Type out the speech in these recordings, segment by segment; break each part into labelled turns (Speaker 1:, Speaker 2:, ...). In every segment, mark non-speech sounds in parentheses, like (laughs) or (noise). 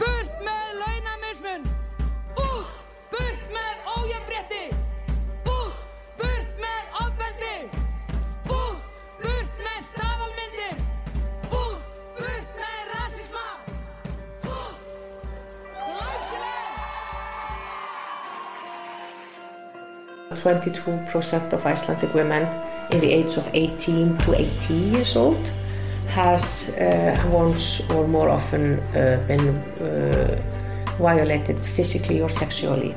Speaker 1: Burt með launamismun! Út! Burt með ójafnbretti! Út! Burt með ofbeldi! Út! Burt með staðalmyndir! Út! Burt með rasisma! Út! Læsilegt!
Speaker 2: 22% of Icelandic women in the age of 18 to 80 years old has uh, once or more often uh, been uh, violated physically or sexually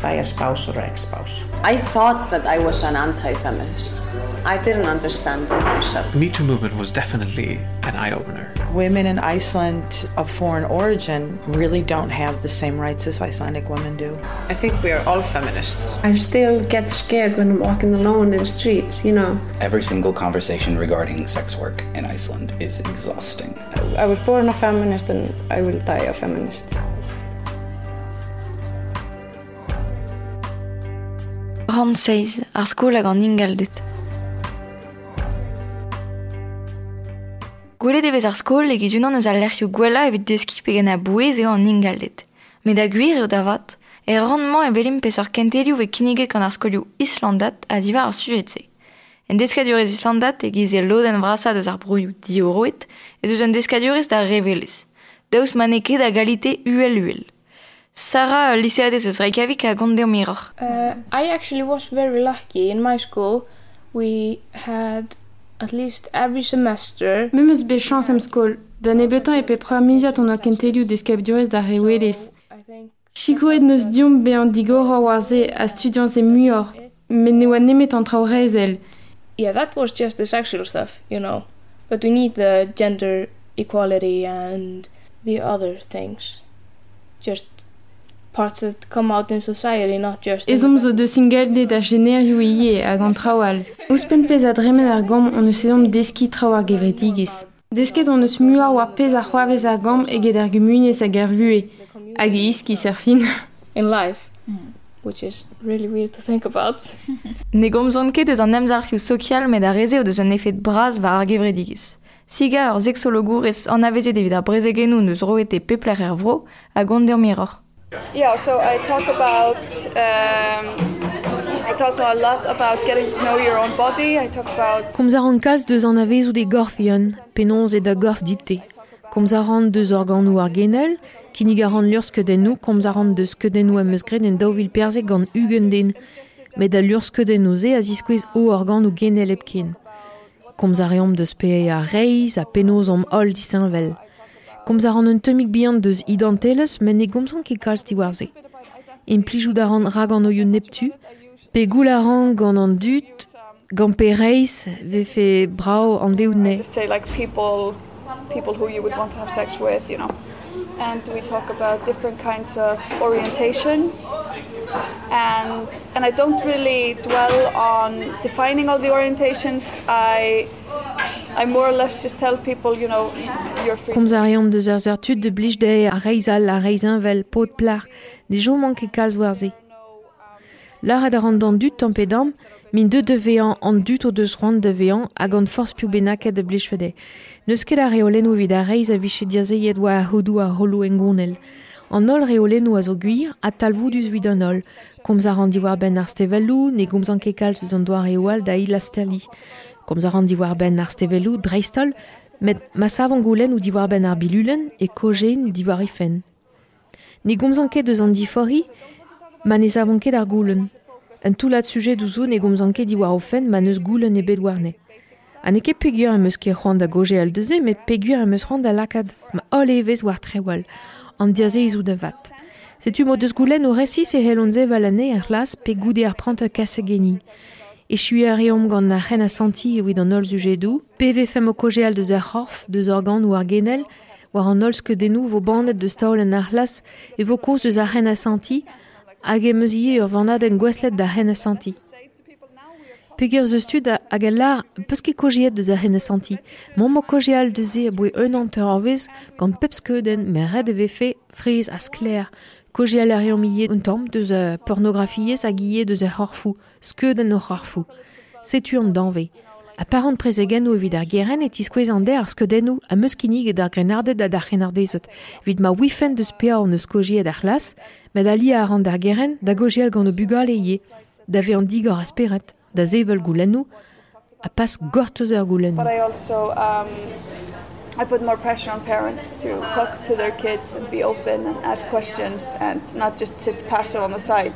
Speaker 2: by a spouse or ex-spouse.
Speaker 3: I thought that I was an anti-feminist. I didn't understand the concept.
Speaker 4: The Me Too movement was definitely an eye-opener.
Speaker 5: Women in Iceland of foreign origin really don't have the same rights as Icelandic women do.
Speaker 3: I think we are all feminists.
Speaker 6: I still get scared when I'm walking alone in the streets, you know.
Speaker 7: Every single conversation regarding sex work in Iceland is exhausting.
Speaker 6: I was born a feminist and I will die a feminist.
Speaker 8: Ran seiz, ar er skolag an ingaldet. gwelet evez ar skol e gizunan eus al lec'hioù gwella evit deski pegen a bouez eo an ingaldet. Met da gwir eo davat, e rendement e velim pes ur kentelioù ve kiniget gant ar skolioù islandat a divar ar sujet-se. En deskadurez islandat e giz e loden vrasa deus ar broioù dioroet, ez eus un deskadurez da revelez. Daus maneket da galite uel-uel. Sarah, lycéadès eus Reykjavik a gant deo miror.
Speaker 9: Uh, I actually was very lucky. In my school, we had at least every semester.
Speaker 10: Mem eus bet chans am skol, da ne betan e pe premiziat on a kentelioù deskabdurez da rewelez. Chikoet neus diom be an digor war ze a studiants e muior, men ne oa nemet an traourez el.
Speaker 9: Yeah, that was just the sexual stuff, you know. But we need the gender equality and the other things. Just parts that come out in society, not just...
Speaker 10: Ezom zo de single de da generioù ie hag an traoal. Ouspen pez a dremen ar gom on eus ezom deski trao ar gevretigez. Desket on eus mua war pez ar c'hoavez ar gom eget ar gemunez hag ar vue, hag e iski serfin. (laughs)
Speaker 9: In life. Which is really weird to think about. (laughs)
Speaker 8: ne gomzon ket eus an amzarc'hioù sokial met a reze o deus un efet braz va ar gevredigis. Siga ur zexologour ez an avezet evit ar brezegennoù neus roete pepler er vro a gont miror.
Speaker 9: Yeah, so I talk about um, I talk a lot about getting to know your own body. I talk about
Speaker 11: Komz a ran kalz deus an avezou de gorfion, da gorf dite. Organou ar genel, kinig a ran lursk den komz a ran deus kedennou am eus gred en daouvil den, den ze ou pe a reiz a penoz om ol disinvel. Komz a ran un temik bihan deus idanteles, men ne gomzan ket kalz di warze. Implijou da ran rag an oioù neptu, pe goul a ran gant an dut, gant pe reiz ve fe brao an veout ne.
Speaker 9: just say like people people who you would want to have sex with, you know. And we talk about different kinds of orientation. And and I don't really dwell on defining all the orientations. I more or less just tell people,
Speaker 11: de min de de vean an dut o deus rand de vean hag an force piou benaket de blij fede. Neus ket a reolennou vid a reiz a viche diazeiet oa a hodou a. An ol reolennou a zo gwir, a talvou ol. Ben ar ne gomz an eoal da il. Komz ben ar stevellou, dreistol, met ma savon goulen ou diwar ben ar bilulen e kojen diwar ifen. Ne gomz an ket. Un tout lat sujet douzo ne gomz an ket diwar ofen ma neus goulen e bedwar ne. Ha ne ket pegur em eus ket c'hoant da goje al deze, met pegur em eus c'hoant da lakad. Ma ol evez war trewal, an diaze izou da vat. Setu mo deus goulen o resis e helonze valane ar glas pe goude ar prant a kase geni. E chui a reom gant na ren a santi evit an ol zujedou, pe ve fem o deus ar c'horf, deus organ ou ar genel, war an olsk denou vo bandet de staol en ar glas e vo koz deus ar ren a santi, hag e meuzie ur vanad en gweslet da ren a santi. Pegur ze stud hag el lar peus ket kojiet deus a santi. Mon mo kojeal deus e a boe un an teur orvez gant pep skeudenn me red e vefe friz a skler. Kojeal ar reom iet un tamm deus a pornografiez hag iet deus ar c'horfou, skeudenn o c'horfou. Setu an danve. A parent prezegen o evit ar geren et iskwezan ar a meuskinig et ar grenardet da dar grenardezet. Vid ma wifen deus pea an eus kojiet ar glas, met a li a ran d'ar geren da gojiel gant o bugal e ie, da ve an digor asperet, da zevel goulennou, a pas gortoz ur goulennou.
Speaker 9: But I also um, I put more pressure on parents to talk to their kids and be open and ask questions and not just sit passive on the side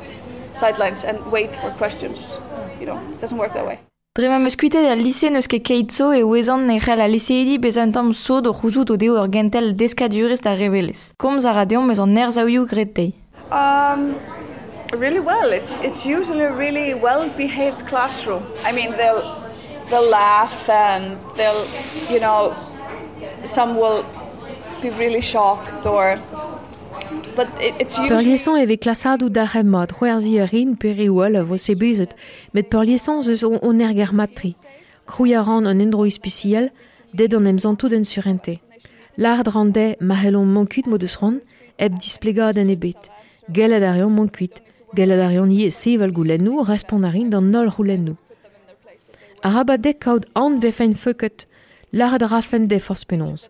Speaker 9: sidelines and wait for questions. You know, it doesn't work that way.
Speaker 8: Drema meus kuitet al lise neus ket keit zo e oezan ne c'hell a liseedi bez an tamm so do c'houzout o deo ur gentel deskadurist a revelez. Komz a radeon meus an nerz aoioù gretei.
Speaker 9: Um, really well. It's, it's usually a really well-behaved classroom. I mean, they'll, they'll laugh and they'll, you know, some will be really shocked or usually
Speaker 11: liaison eve klasadoù dalc'hem mat, c'hwerzi a rin peri ouel a vo se bezet, met per liaison on, on er ger matri. Krouy a ran an endroi spesial, ded an emzantou den surente. L'ard rande ma helon mankut mod eus ran, eb displegad en ebet. Gelad arion mankut, gelad arion ie seval goulennou, respond a rin dan nol roulennou. A rabadek kaout an vefen feuket, l'ard rafen de force penons.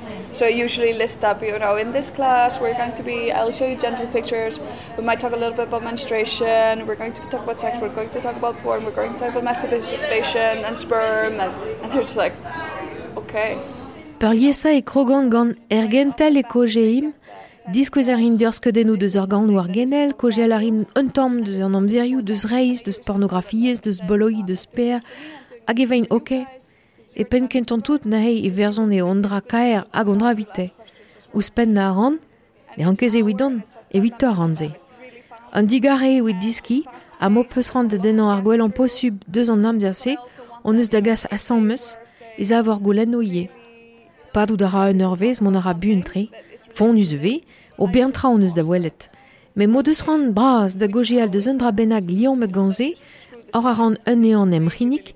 Speaker 9: So I usually list up, you know, in this class we're going to be, I'll show you gentle pictures. We might talk a little bit about menstruation. We're going to talk about sex. We're going to talk about porn. We're going to talk about masturbation and sperm. And, and they're just like, okay.
Speaker 11: Pen kenton tout na hei e e ondra kaer hag vite. Ouz pen na ran, e hankez e widon, e vitor ranze. An digare e wid diski, a mo peus ran de denan ar gwell an posub deus an amzerse, on eus da gas a san meus, e za vor goulen no ie. Padou da ra un eurvez mon ara bu un tre, fon eus ve, o bentra on eus da welet. Me mo deus ran braz da gojial deus un dra benag lion me ganze, or a ran un neon em rinik,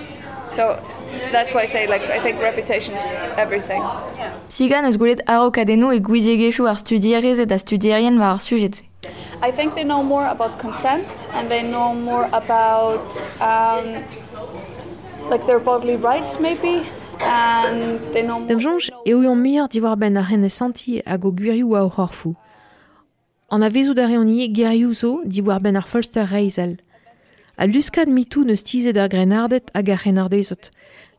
Speaker 9: So that's why I say, like, I think reputation is everything.
Speaker 8: Sigan eus goulet arokadennou e gouiziegechou ar studierez et a studierien war ar sujet.
Speaker 9: I think they know more about consent and they know more about um, like their bodily rights maybe and they know more
Speaker 11: Demjonj e ouion mir diwar ben ar ren e santi hag o gwirioù a o c'horfou. An a vezou da reoniye gerioù zo diwar ben ar folster reizel. A luskad mitou neus tizet ar grenardet hag ar renardezot.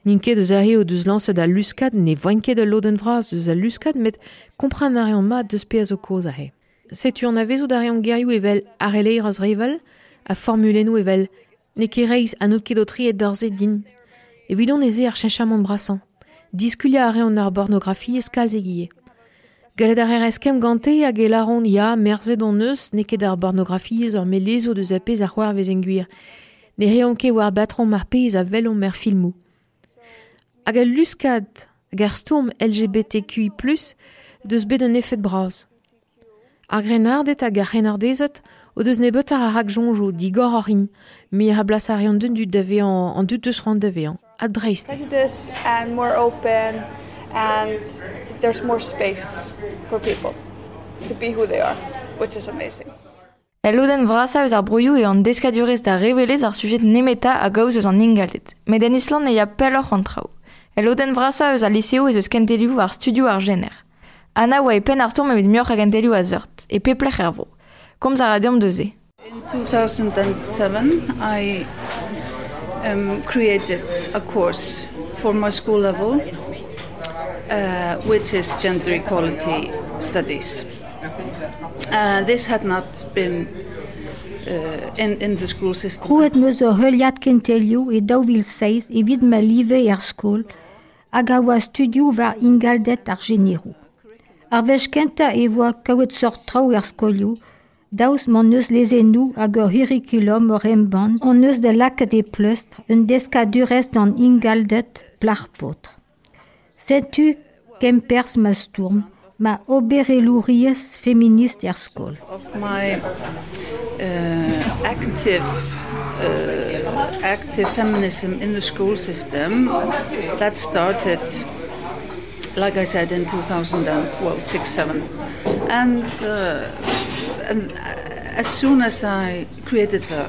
Speaker 11: Ninket eus ar eo deus lancet a luskad ne voinket de loden vraz deus a luskad met kompran ar eon mat deus pe a zo koz a he. Setu an a vezou da reon gerioù evel ar eleir az revel a formulenou evel ne ket reiz anout ket o triet d'arze din. Evidon eze ar chenchamant brasan. Diskulia a reon ar bornografi eskalz egie. Galed ar eskem gante hag e laron ya ar bornografiez ur melezo deus ar c'hoar. Ne reon war batron a mer filmou. Hag ar LGBTQI+, deus bet un effet braz. Ar grenardet hag ar renardezet o deus nebet ar rak jonjo digor ar blas ar dun du an dut deus dreist.
Speaker 9: There's more space for people to be who they are, which is amazing.
Speaker 8: Vrasa eus ar e an deskadurez da revelez ar sujet nemeta a gaouz eus an ingaldet. Met en Island e a peloc'h an trao. El loden vrasa eus ar liseo eus eus kentelioù ar studio ar gener. Anna oa e pen ar storm evit mioc'h a kentelioù a zeurt, e peplech er vo. Komz a radiom deuze.
Speaker 12: In 2007, I um, created a course for my school level, uh, which is gender equality studies. Uh, this had not been in, in the school system.
Speaker 13: Kruet meus ur heuliat kentelio e daouvil seiz e vid ma live er skol hag a oa studio var ingaldet ar generou. Ar vech kenta e oa kaouet sort trao er skolio, daus mon neus lezenou hag ur hirikulum ur emban, on neus de lak de pleustre, un deska durest an ingaldet plar potre. Setu kempers ma stourm, ma oberelouries feminist er skol.
Speaker 12: Of my uh, active uh, active feminism in the school system that started like I said in 2000 and, well six seven. And uh, and as soon as I created the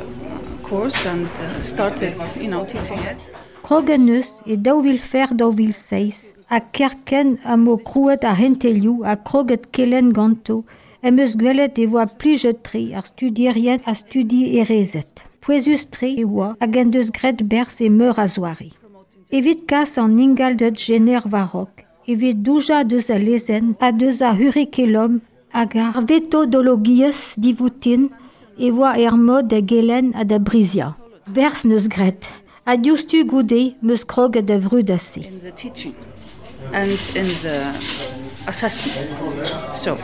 Speaker 12: course and uh, started you know teaching it.
Speaker 13: Krogenus e daou vil fer daou vil seis, a kerken a mo krouet a hentelioù a kroget kelen ganto, em eus gwelet e voa plijet tri ar studierien a studi erezet. Poezus tri e oa hag en deus gret bers e meur a zoari. Evit kas an ingaldet gener varok, evit douja deus a lezen a deus a hurikelom hag ar vetodologies divoutin e voa er mod e gelen a da brizia. Bers neus gret, a diustu goude meus krog da vrudase.
Speaker 12: In the teaching and in the assessment so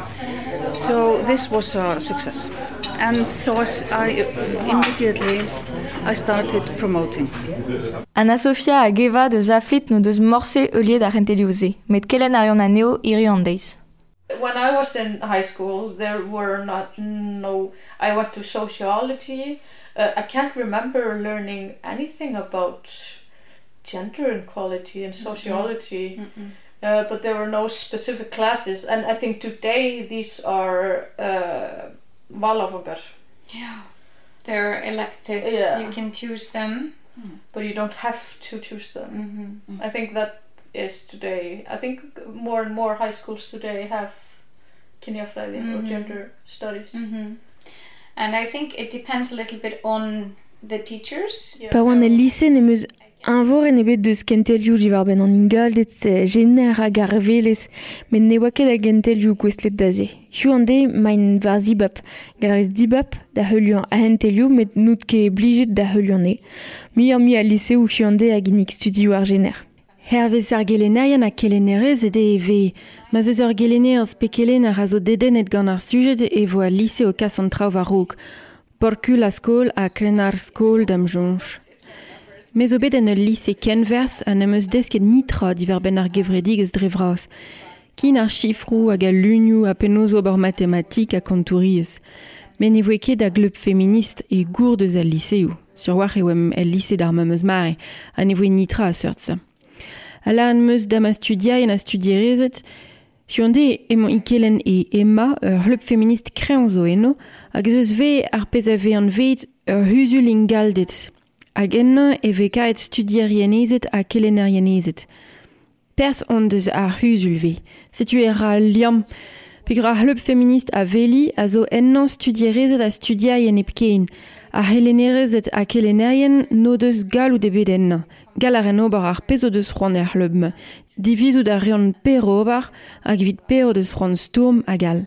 Speaker 12: so this was a success and so as I immediately I started promoting
Speaker 8: Anna Sofia a geva de zaflit no deus morse euliet ar rentelioze, met kelen arion aneo iri an deiz.
Speaker 14: When I was in high school, there were not no. I went to sociology. Uh, I can't remember learning anything about gender equality and sociology. Uh, but there were no specific classes, and I think today these are uh, valafogar.
Speaker 15: Yeah, they're elective.
Speaker 14: Yeah.
Speaker 15: You can choose them.
Speaker 14: But you don't have to choose them. I think that is today. I think more and more high schools today have kynjafræði or
Speaker 15: Mhm.
Speaker 14: gender studies.
Speaker 15: Mhm. And I think it depends a little bit on the teachers.
Speaker 11: Pa oan e lise ne An vor en ebet deus kentelioù divar ben an ingaldet se jener hag ar velez, men ne oa ket a gentelioù gwestlet da ze. Hiu an de main var zibap, galarez dibap da heulioù a hentelioù met nout ke blijet da heulioù ne. Mi an mi a liseo hiu an de hag inik studio ar jener.
Speaker 16: Hervez ar gelenaian a kelenere ede e vei. Ma zeus ur gelene an spekelen a razo dedenet gant ar sujet e voa liseo kas an traoù a rouk. Porkul a skol a krenar skol dam jonch. Mez bet en ul lise kenvers an emeus desket nitra diver ben ar gevredig ez drevraos. Kin ar chifrou hag a lunioù a penoz ober matematik a kontouriez. Men e voe ket a gleb feminist e gourdez al liseoù. Sur war e oem el lise d'ar memeus mare, an e voe nitra a seurtsa. Ala an meus dam a studia en a studierezet, Fionde emañ ikelen e Emma, ur hlup feminist kreon zo eno, hag zeus ve ar pezave an veit ur huzul ingaldet. hagen e ve kaet studierjenezet a kelennerjenezet. Pers on deus ar huzulve, setu e ra liam, peogr ar hleub feminist a veli a zo ennan studierezet a studierjen epkein, a helenerezet a kelenerien no deus gal ou debet ennan. Gal ar en ober ar pezo deus c'hoant er hleub, divizout ar reont per ober hag evit per o deus c'hoant stourm a gal.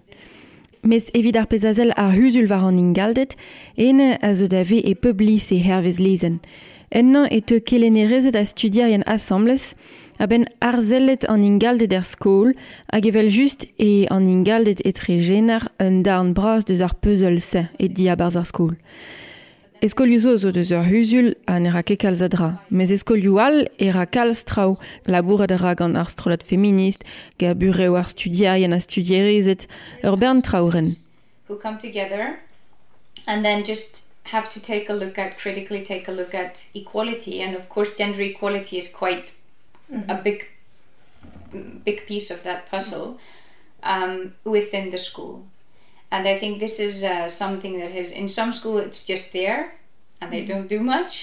Speaker 16: Mes evit ar pezazel ar an ingaldet, ene a zo da ve e publis e hervez lezen. Ennan e te kelenerezet a studiarien assembles, a ben arzellet an ingaldet er skol, hag evel just e an ingaldet etre genar un darn bras deus ar puzzle se et di a barz ar skol. Eskoliozo zo deus ur huzul an era ket kalz adra, mez eskolio al era kalz trao labouret a ra gant ar strolat feminist, ga bureo ar studiai a studierezet, ur bern traoren.
Speaker 15: Who come together and then just have to take a look at, critically take a look at equality. And of course, gender equality is quite a big, big piece of that puzzle um, within the school. And i think this is uh, something that has in some school it's just there and they
Speaker 14: Mhm.
Speaker 15: don't do much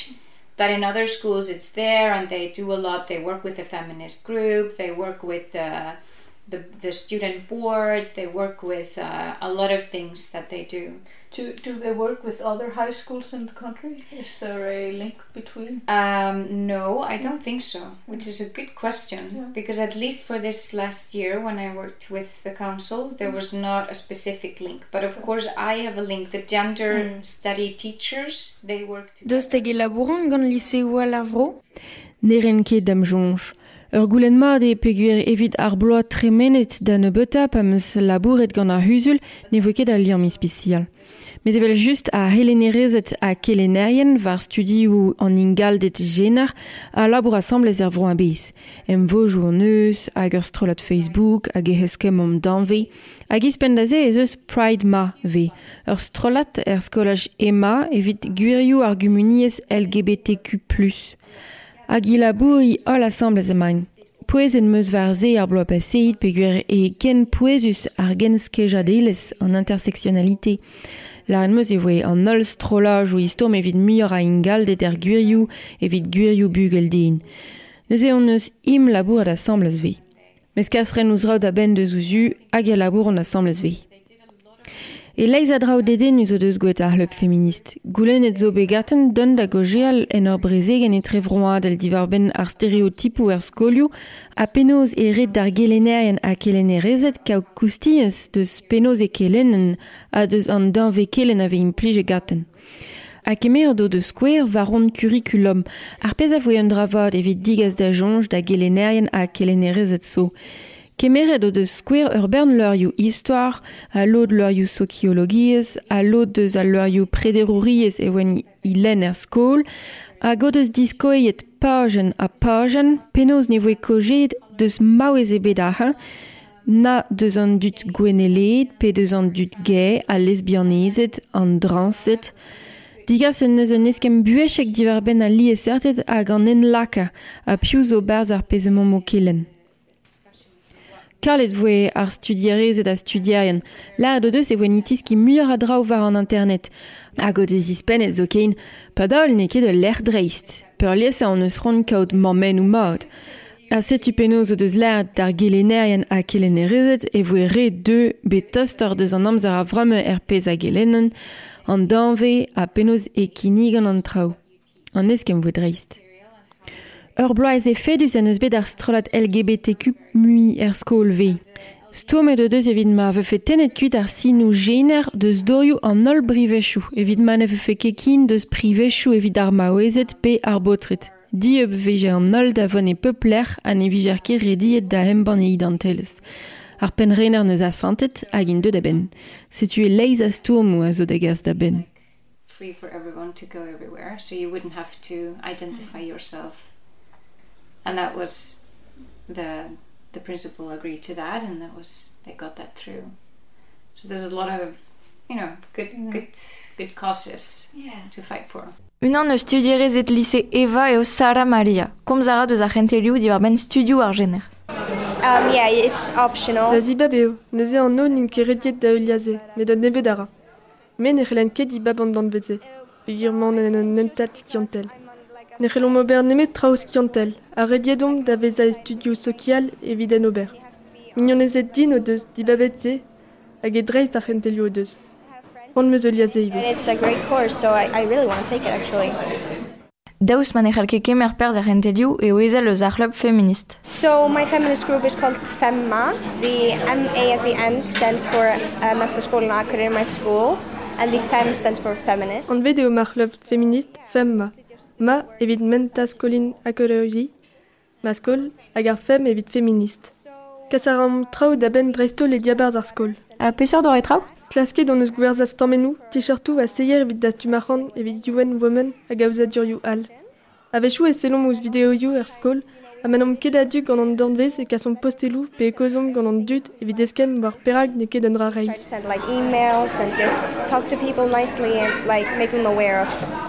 Speaker 15: but in other schools it's there and they do a lot they work with a feminist group they work with uh, the, the student board, they work with uh, a lot of things that they do.
Speaker 14: Do, do they work with other high schools in the country? Is there a link between?
Speaker 15: Um, no, I don't think so, which is a good question because at least for this last year when I worked with the council, there was not a specific link. But of course, I have a link. The gender study teachers, they work together.
Speaker 17: Deus teg labourant gant liseo a lavro?
Speaker 16: Neren ket dam jonj. Ur goulenmat e peguer evit ar bloa tremenet da neubeta pa meus labouret gant ar huzul ne voe ket a liam ispicial. Met evel just a helenerezet a kelenerien var studi ou an ingaldet genar a labour assemblez er vro un bez. Em vo jou an eus, hag ur strolat Facebook, hag e heskem om danve, hag ispendaze ez eus Pride Ma ve. Ur strolat er skolaj Emma evit gwirioù ar gumuniez LGBTQ+. hag il a bouri all asamblez emañ. Pouez en meus var ze ar bloa paseid peguer e ken pouezus ar gen skejadelez an interseksionalite. La en meus e voe an ol strolaj ou istom evit mior a ingal det er gwirioù evit gwirioù bugel din. Neus e on neus im labour ad asamblez ve. Mes kasren ouzraud a ben de zouzu hag a labour an asamblez vei. E leiz adrao dede eus o deus gouet ar hleub feminist. Goulennet zo begarten don da gojeal en ur breze gen e trevroa del divarben ar stereotipou er skolioù, a penoz e red d'ar gelenerien a kelenerezet rezet kao koustiez deus penoz e kelenen a deus an dan ve kelen ave implije garten. a kemer do de skwer varon curriculum. Ar pez a voe un dravod evit digaz da jonge da gelenerien a kelenerezet so. Kemeret o deus skwer ur bern leurioù histoire, a lod leurioù sociologiez, a lod deus a leurioù prederouriez e oan i len er skol, a god eus diskoet pagen a pagen, penaos ne voe kojet deus maouez e bedaha, na deus an dut gweneled, pe deus an dut gay, a lesbianezet, an dranset, Digas en eus un eskem buechek diver ben a li e hag an en laka, a piou zo berz ar pezemont mo kelen. kalet voe ar studierez da studiaien. La do deus e voe nitis ki muir a draou var an internet. Hag o deus ispenet zo kein, pa daol ne ket de l'er dreist. Peur lies a an eus ron kaout mamen ou maot. A setu penoz o deus l'er d'ar gelenerien a kelenerezet e voe re de be toster deus an amzer a vrame er pez a gelenen, an danve a penoz e kinigan an trao. An eskem voe dreist. E en eus bet LGBTQ mui er deus evit ma ve fe tenet gener deus an ol brivechou, evit ma kekin deus privechou evit ar pe ar botret. Di eb veje an ol da e peupler an e e. Ar pen neus a hag in deud a ben. Setu e leiz a.
Speaker 15: Free for everyone to go everywhere, so you wouldn't have to identify yourself. And that was the the principal agreed to that, and that was they got that through. So there's a lot of you know good good good causes to fight for.
Speaker 8: Unan eus studierez et lycée Eva eo Sara Maria. Komz a ra deus ar c'hentelioù diwar ben studio ar gener.
Speaker 18: Um, yeah, it's optional.
Speaker 19: Da ziba beo, neuze an no nin ket rediet da euliaze, met da nebet ara. Men e c'helen ket i bab an dan veze, pegirman en an nentat kiantel. Ne c'hellon ober nemet traouz kiantel, a rediedom da veza e studio social eviden ober. Mignonezet din o deus di babetze, hag e dreiz ar c'hentelioù o deus. On meus euliaze ive.
Speaker 18: And it's a great course, so I, I really want to take it actually.
Speaker 8: Daous man e c'halke kemer perz ar c'hentelioù e o ezel eus ar club feminist.
Speaker 18: So my feminist group is called FEMMA. The MA at the end stands for uh, Metaskolan Akademi School, and the FEM stands for feminist.
Speaker 19: An vede o mar club feminist femma. Ma evit menta skolin akologi, ma skol hag ar fem evit feminist. Kas a ram traoù da ben dreisto le diabarz ar skol.
Speaker 8: A peseur d'or e traoù
Speaker 19: Klasket an eus gwerzaz tammenou, t-shirtou a seier evit da stumachan evit UN Women a ouzadurioù al. Avechou e selom ouz videoioù er skol, a manom ket a dug gant an danvez e kason postelou pe e kozom gant an dud evit eskem war perag ne ket an reiz.
Speaker 18: Send like emails and just talk to people nicely and like make them aware of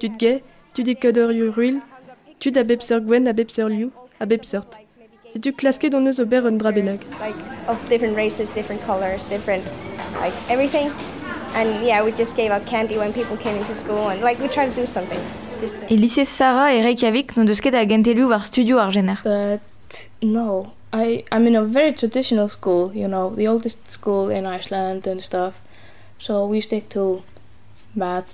Speaker 19: tud ge, tud ruil, tud a bep seur gwen a bep seur liou, a bep seurt. C'est tu klasket on eus ober un dra bennak.
Speaker 18: Like of different races, different colors, different like everything. And yeah, we just gave out candy when people came into school and like we tried to do something. Just to-
Speaker 8: E lycée Sarah e Reykjavik no deus ket a gentelioù war studio ar gener.
Speaker 17: But no, I I'm in a very traditional school. You know, the oldest school in Iceland and stuff. So we stick to.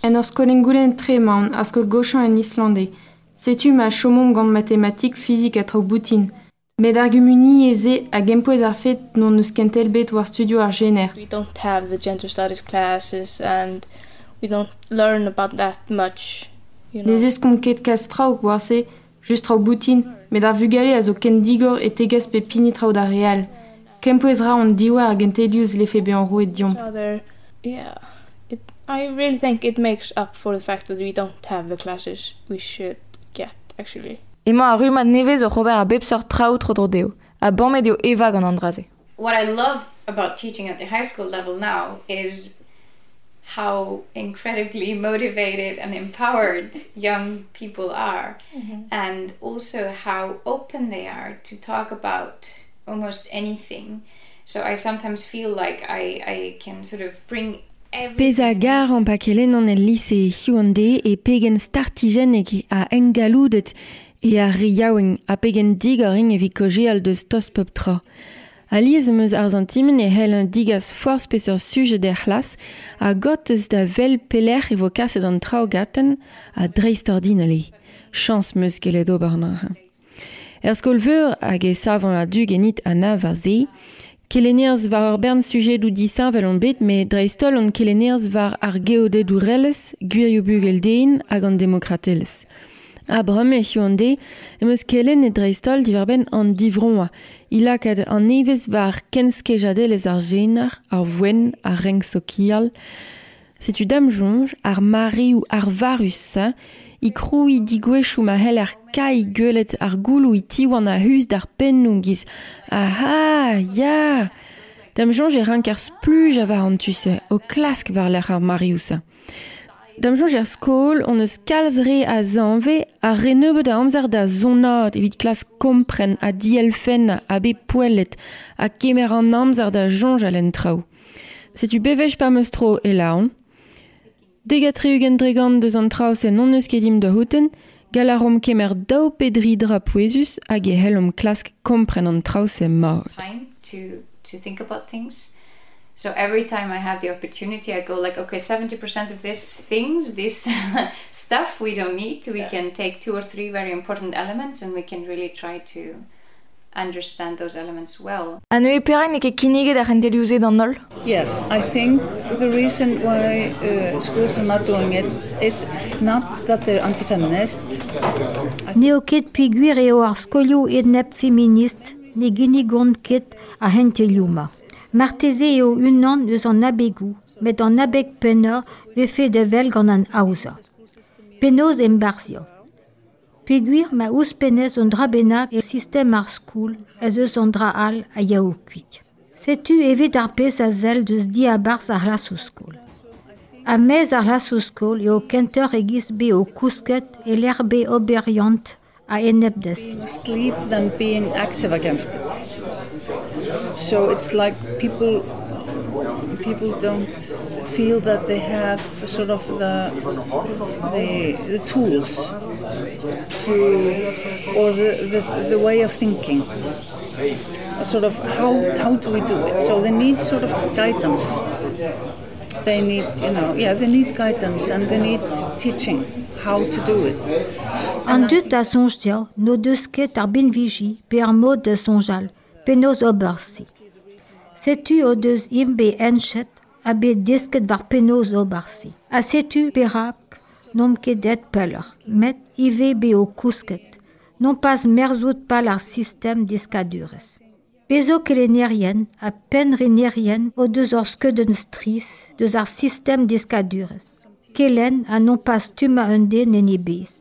Speaker 10: En ur skolenn tre maon, ar skol gochañ en islandais. Setu ma chomom gant matematik, fizik a traoù boutin. Met ar gumuni eze a gempoez ar fet non eus kentel bet war studio ar gener.
Speaker 17: We don't have the gender studies classes and we don't learn about that much. You know.
Speaker 10: Kom ket kas traoù war se, just trao boutin, met ar vugale a zo ken digor e tegaz pe pini trao da real. Kempoez ra an diwar a genteliouz lefe be an
Speaker 17: roet diomp. Yeah. I really think it makes up for the fact that we don't have the classes we should get. Actually.
Speaker 8: Emañ a rumad nevez o c'hober a bep sort traoù tro dro deo. A banmet eo eva gant an draze.
Speaker 15: What I love about teaching at the high school level now is how incredibly motivated and empowered young people are,
Speaker 17: Mhm.
Speaker 15: and also how open they are to talk about almost anything. So I sometimes feel like I, I can sort of bring every
Speaker 16: Pez a gar an pakelen an el lise hiwande e pegen startigenek a engaloudet e a riaoueng a pegen digaring e vikoje al deus tos pep tra. Aliez meus ar zantimen e hel un digas forz pe sur suje der c'hlas a gotez da vel peler e vo kaset an trao gaten a dreist ordin ale. Chans meus geledo barna. Er skolveur hag e savan a du genit a nav a se, Keleniers war bern sujet ou disan vel on bet, dreistol on keleniers var ar geode dourelles, gwirioù bugel dein hag an demokratelles. A breme e ande, em eus kelen e dreistol diver ben an divroa. Ila kad an nevez var kenskejadel ar genar, ar voen, ar reng sokial. Setu dam jonj, ar mari ou ar varus sa, i krou i digwechou ma hel ar kai geulet ar goulou i tiwan a hus d'ar pen nou giz. Aha, ya! Dam jonj e rank ar spluj a var an tuse, o klask var l'er ar. Dam jonj er skol, on eus kalzre a zanve a renebe da amzer da zonad evit kompren a dielfen a be poelet a kemer an amzer da. Setu bevej pa meus tro e Degatreu gen dregant deus an traoù se non eus kedim da houten, gal a rom kemer dao pedri dra poezus hag e hellom klask kompren an traoù se maot.
Speaker 15: Time to, to think about things. So every time I have the opportunity, I go like, okay, 70% of this things, this (laughs) stuff we don't need. We yeah. can take two or three very important elements and we can really try to understand those elements well.
Speaker 8: An e e an nol?
Speaker 12: Yes, I think the reason why uh, schools are not doing it is not that they're anti-feminist.
Speaker 13: Piguir skolio et nep feminist, ne ket a. Marteze unan eus an abegou, met an abeg vefe de vel gant an. Penoz embarzio. Piguir ma ous penez un dra benak e sistem ar skoul ez eus a zel deus di a barz ar. A ar e a.
Speaker 12: Sleep than being active against it. So it's like people people don't feel that they have sort of the the, the tools to or the, the, the way of thinking. Sort of how how do we do it? So they need sort of guidance. They need you know yeah they need guidance and they need teaching how to do it.
Speaker 13: An dut a sonjtia, no deus ket ar ben viji pe ar mod de penoz obersi. Setu o deus imbe enchet a be desket var penoz obersi. A setu perak nom ket det peller, met ive be o kousket, non pas merzout pal ar sistem diskadurez. Pezo kelenierien a pen renierien o deus ur skeudenn stris deus ar sistem diskadurez. Kelen a non pas tuma un den en e bez.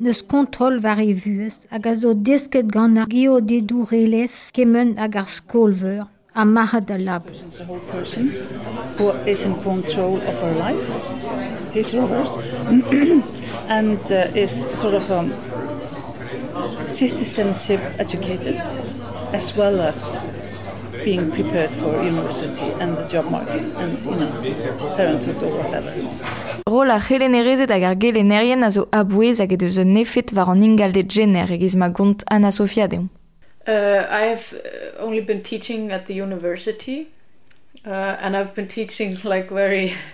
Speaker 13: Un Neus kontrol war e vues, hag a zo desket gant ar geo geodedou reles kemen hag ar skolver, a mahat a lab.
Speaker 12: a whole person who is in control of her life, his or hers, (clears throat) and uh, is sort of um, citizenship educated as well as being prepared for university and the job market and you know parenthood or whatever.
Speaker 8: Rola helenerezet hag ar gelenerien a zo abouez hag edo zo nefet war an ingalde gener egiz ma gont Anna Sofia deon.
Speaker 14: Uh, I've uh, only been teaching at the university, uh, and I've been teaching like very. (laughs)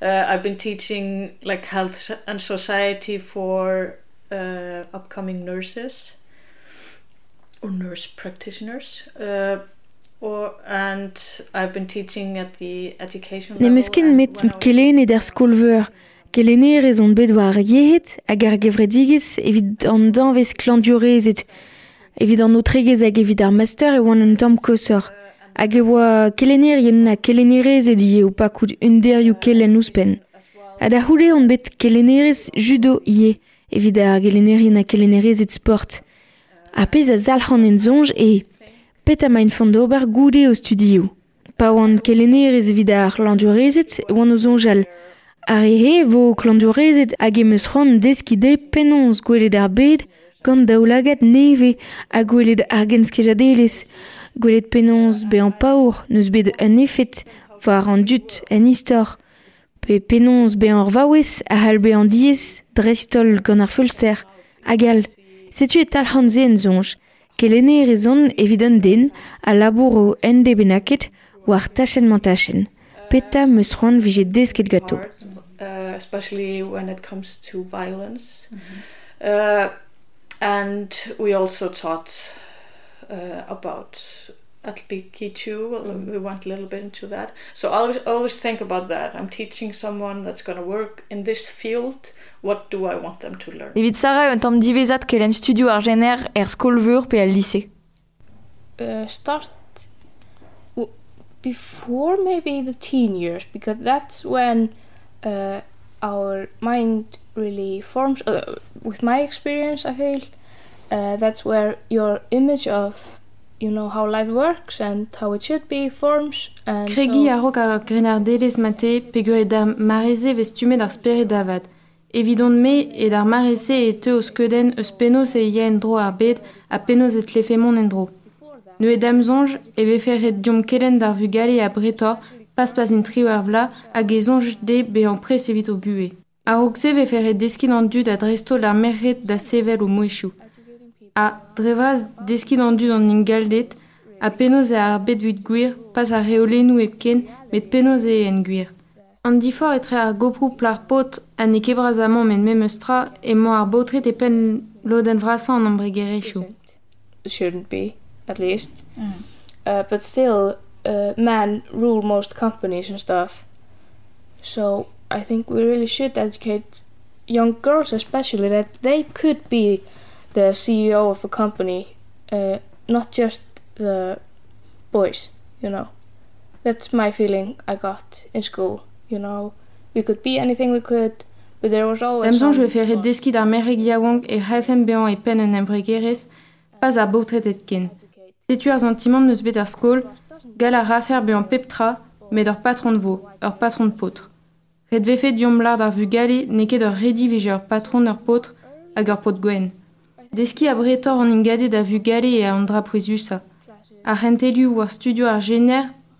Speaker 14: Uh, I've been teaching like health and society for uh, upcoming nurses or nurse practitioners. Uh, Or, and I've been teaching at the education
Speaker 11: Ne meus ken met kelene der skolveur. Kelene rezon bet war yehet hag ar gevredigez evit an dan vez klandurezet. Evit an otregez hag evit ar master e oan an tamm kosor. Hag e oa kelene er yen na kelenerezet ie ou pakout un derioù kelen ouspen. Ad a houle an bet kelenerez judo ie. Evit ar kelenerien a kelenerezet sport. A pez a zalchan en zonj e... pet a main fond ober goude o studio. Pa oan kelene rez evit ar landurezet e oan o zonjal. Ar ehe vo klandurezet hag emeus ran deskide penons gwelet ar bed gant daoulagat neve a gwelet ar genskejadelez. Gwelet penons be an paour neus bet un efet, war an dut, en istor. Pe penons be an vaouez a hal be an diez, drestol gant ar fulster. Agal, setu et talhanzen zonj. Kelene rezon evident den a labour o ende benaket war tachenman tachen. Peta meus c'hoant vije desket gato.
Speaker 14: uh, especially when it comes to violence. Uh, and we also taught uh, about Atlikichu. We went a little bit into that. So always, always think about that. I'm teaching someone that's going to work in this field. What do I want them to learn?
Speaker 8: Evit Sarah un tamm divezat kelen studio ar gener er skolveur pe al lycée.
Speaker 17: uh, start before maybe the teen years because that's when uh, our mind really forms uh, with my experience i feel uh, that's where your image of you know how life works and how it should be forms and
Speaker 10: Kregi
Speaker 17: so-
Speaker 10: a rok ar grenardelez mate pegur ed ar mareze vez tumet ar spere davad. Evidon me ed ar mareze e te o skeudenn eus e ie en ar a penaos et lefemon en dro. Ne ed amzonj e vefer ed diom kelen d'ar vugale a bretor pas pas in trio ar vla hag e de be an pres evit o bue. A rokse vefer ed deskin an dud a dresto l'ar merret da sevel o. A drevraz deskin an dud an ingaldet a penaos e ar bed gwir pas a reolennou epken met penaos e en gwir. An difor etre ar goprou plar pot an e kebrazamon men mem eustra e mo ar botret e pen loden vrasan an ambregerechou.
Speaker 17: shouldn't be at least. Uh, but still uh, men rule most companies and stuff. So i think we really should educate young girls especially that they could be the ceo of a company uh, not just the boys you know. That's my feeling i got in school you know we could be anything we could but there was always
Speaker 10: Amzon je
Speaker 17: some-
Speaker 10: vais faire deskid ar mereg yaouank e haifen bean e pen en embregerez pas ar botret et ken. Setu ar zantimant neus bet ar skol, gal ar rafer bean peptra, met ur patron de vo, ur patron de potre. Red vefe diom ar vu gale neket ur redi vije ur patron ur potre hag ur pot gwen. Deski a bretor an ingade da vu gale e an dra prezusa. Ar renteliu war studio ar gener,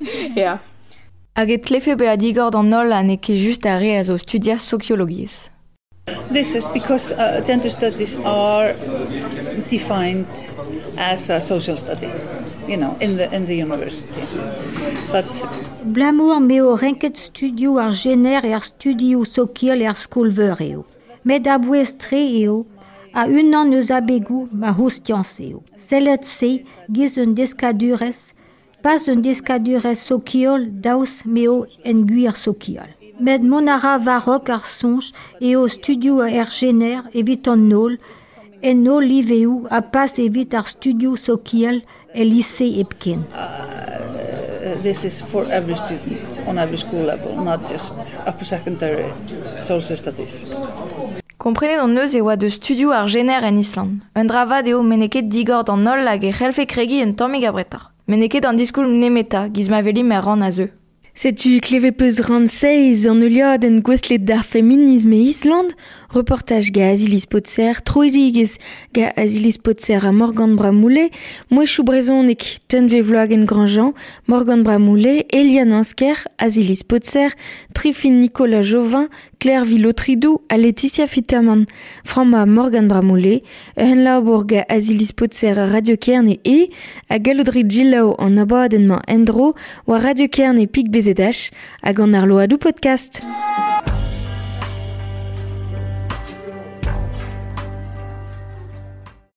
Speaker 10: (laughs)
Speaker 17: yeah.
Speaker 8: Hag et lefe be a digord an nol an e ket just a re a zo studias sociologies.
Speaker 12: This is because uh, gender studies are defined as a social study, you know, in the in the university. But
Speaker 13: Blamour me o renket studio ar gener e ar studio sokiel e ar skolver eo. Met a bouez tre eo, A un an neus abegou ma hostianseo. Sellet se, giz un descadures, pas un descadures sokiol daus meo en guir sokiol. Med monara varok ar sonj e o studio er gener evit an nol, en no liveu a pas evit ar studio sokiel e lycée epken.
Speaker 12: Uh, this is for every student on every school level, not just upper secondary social studies.
Speaker 8: Comprenez dans neus e oa de studio ar gener en Island. Un dravad eo meneket digord an nol hag e c'helfe kregi un tammig a bretar. Meneket an diskoul nemeta, giz ma velim er ran a zeu.
Speaker 11: Setu kleve peus ran seiz an euliad en gwestlet d'ar feminisme Island, reportage ga Azilis Potser, troedigez ga Azilis Potser a Morgan Bramoule, mouechou brezonek tenve vloag en Grandjean, Morgan Bramoule, Eliane Ansker, Azilis Potser, Trifin Nicolas Jovin, Claire Villotridou a Laetitia Fitaman, Frama Morgan Bramoule, Ehen Laobour ga Azilis Potser a Radio Kern e, a Galodri Gilao an abadenman endro, wa Radio Kern e Pik Bezedash, hag an ar loadou podcast.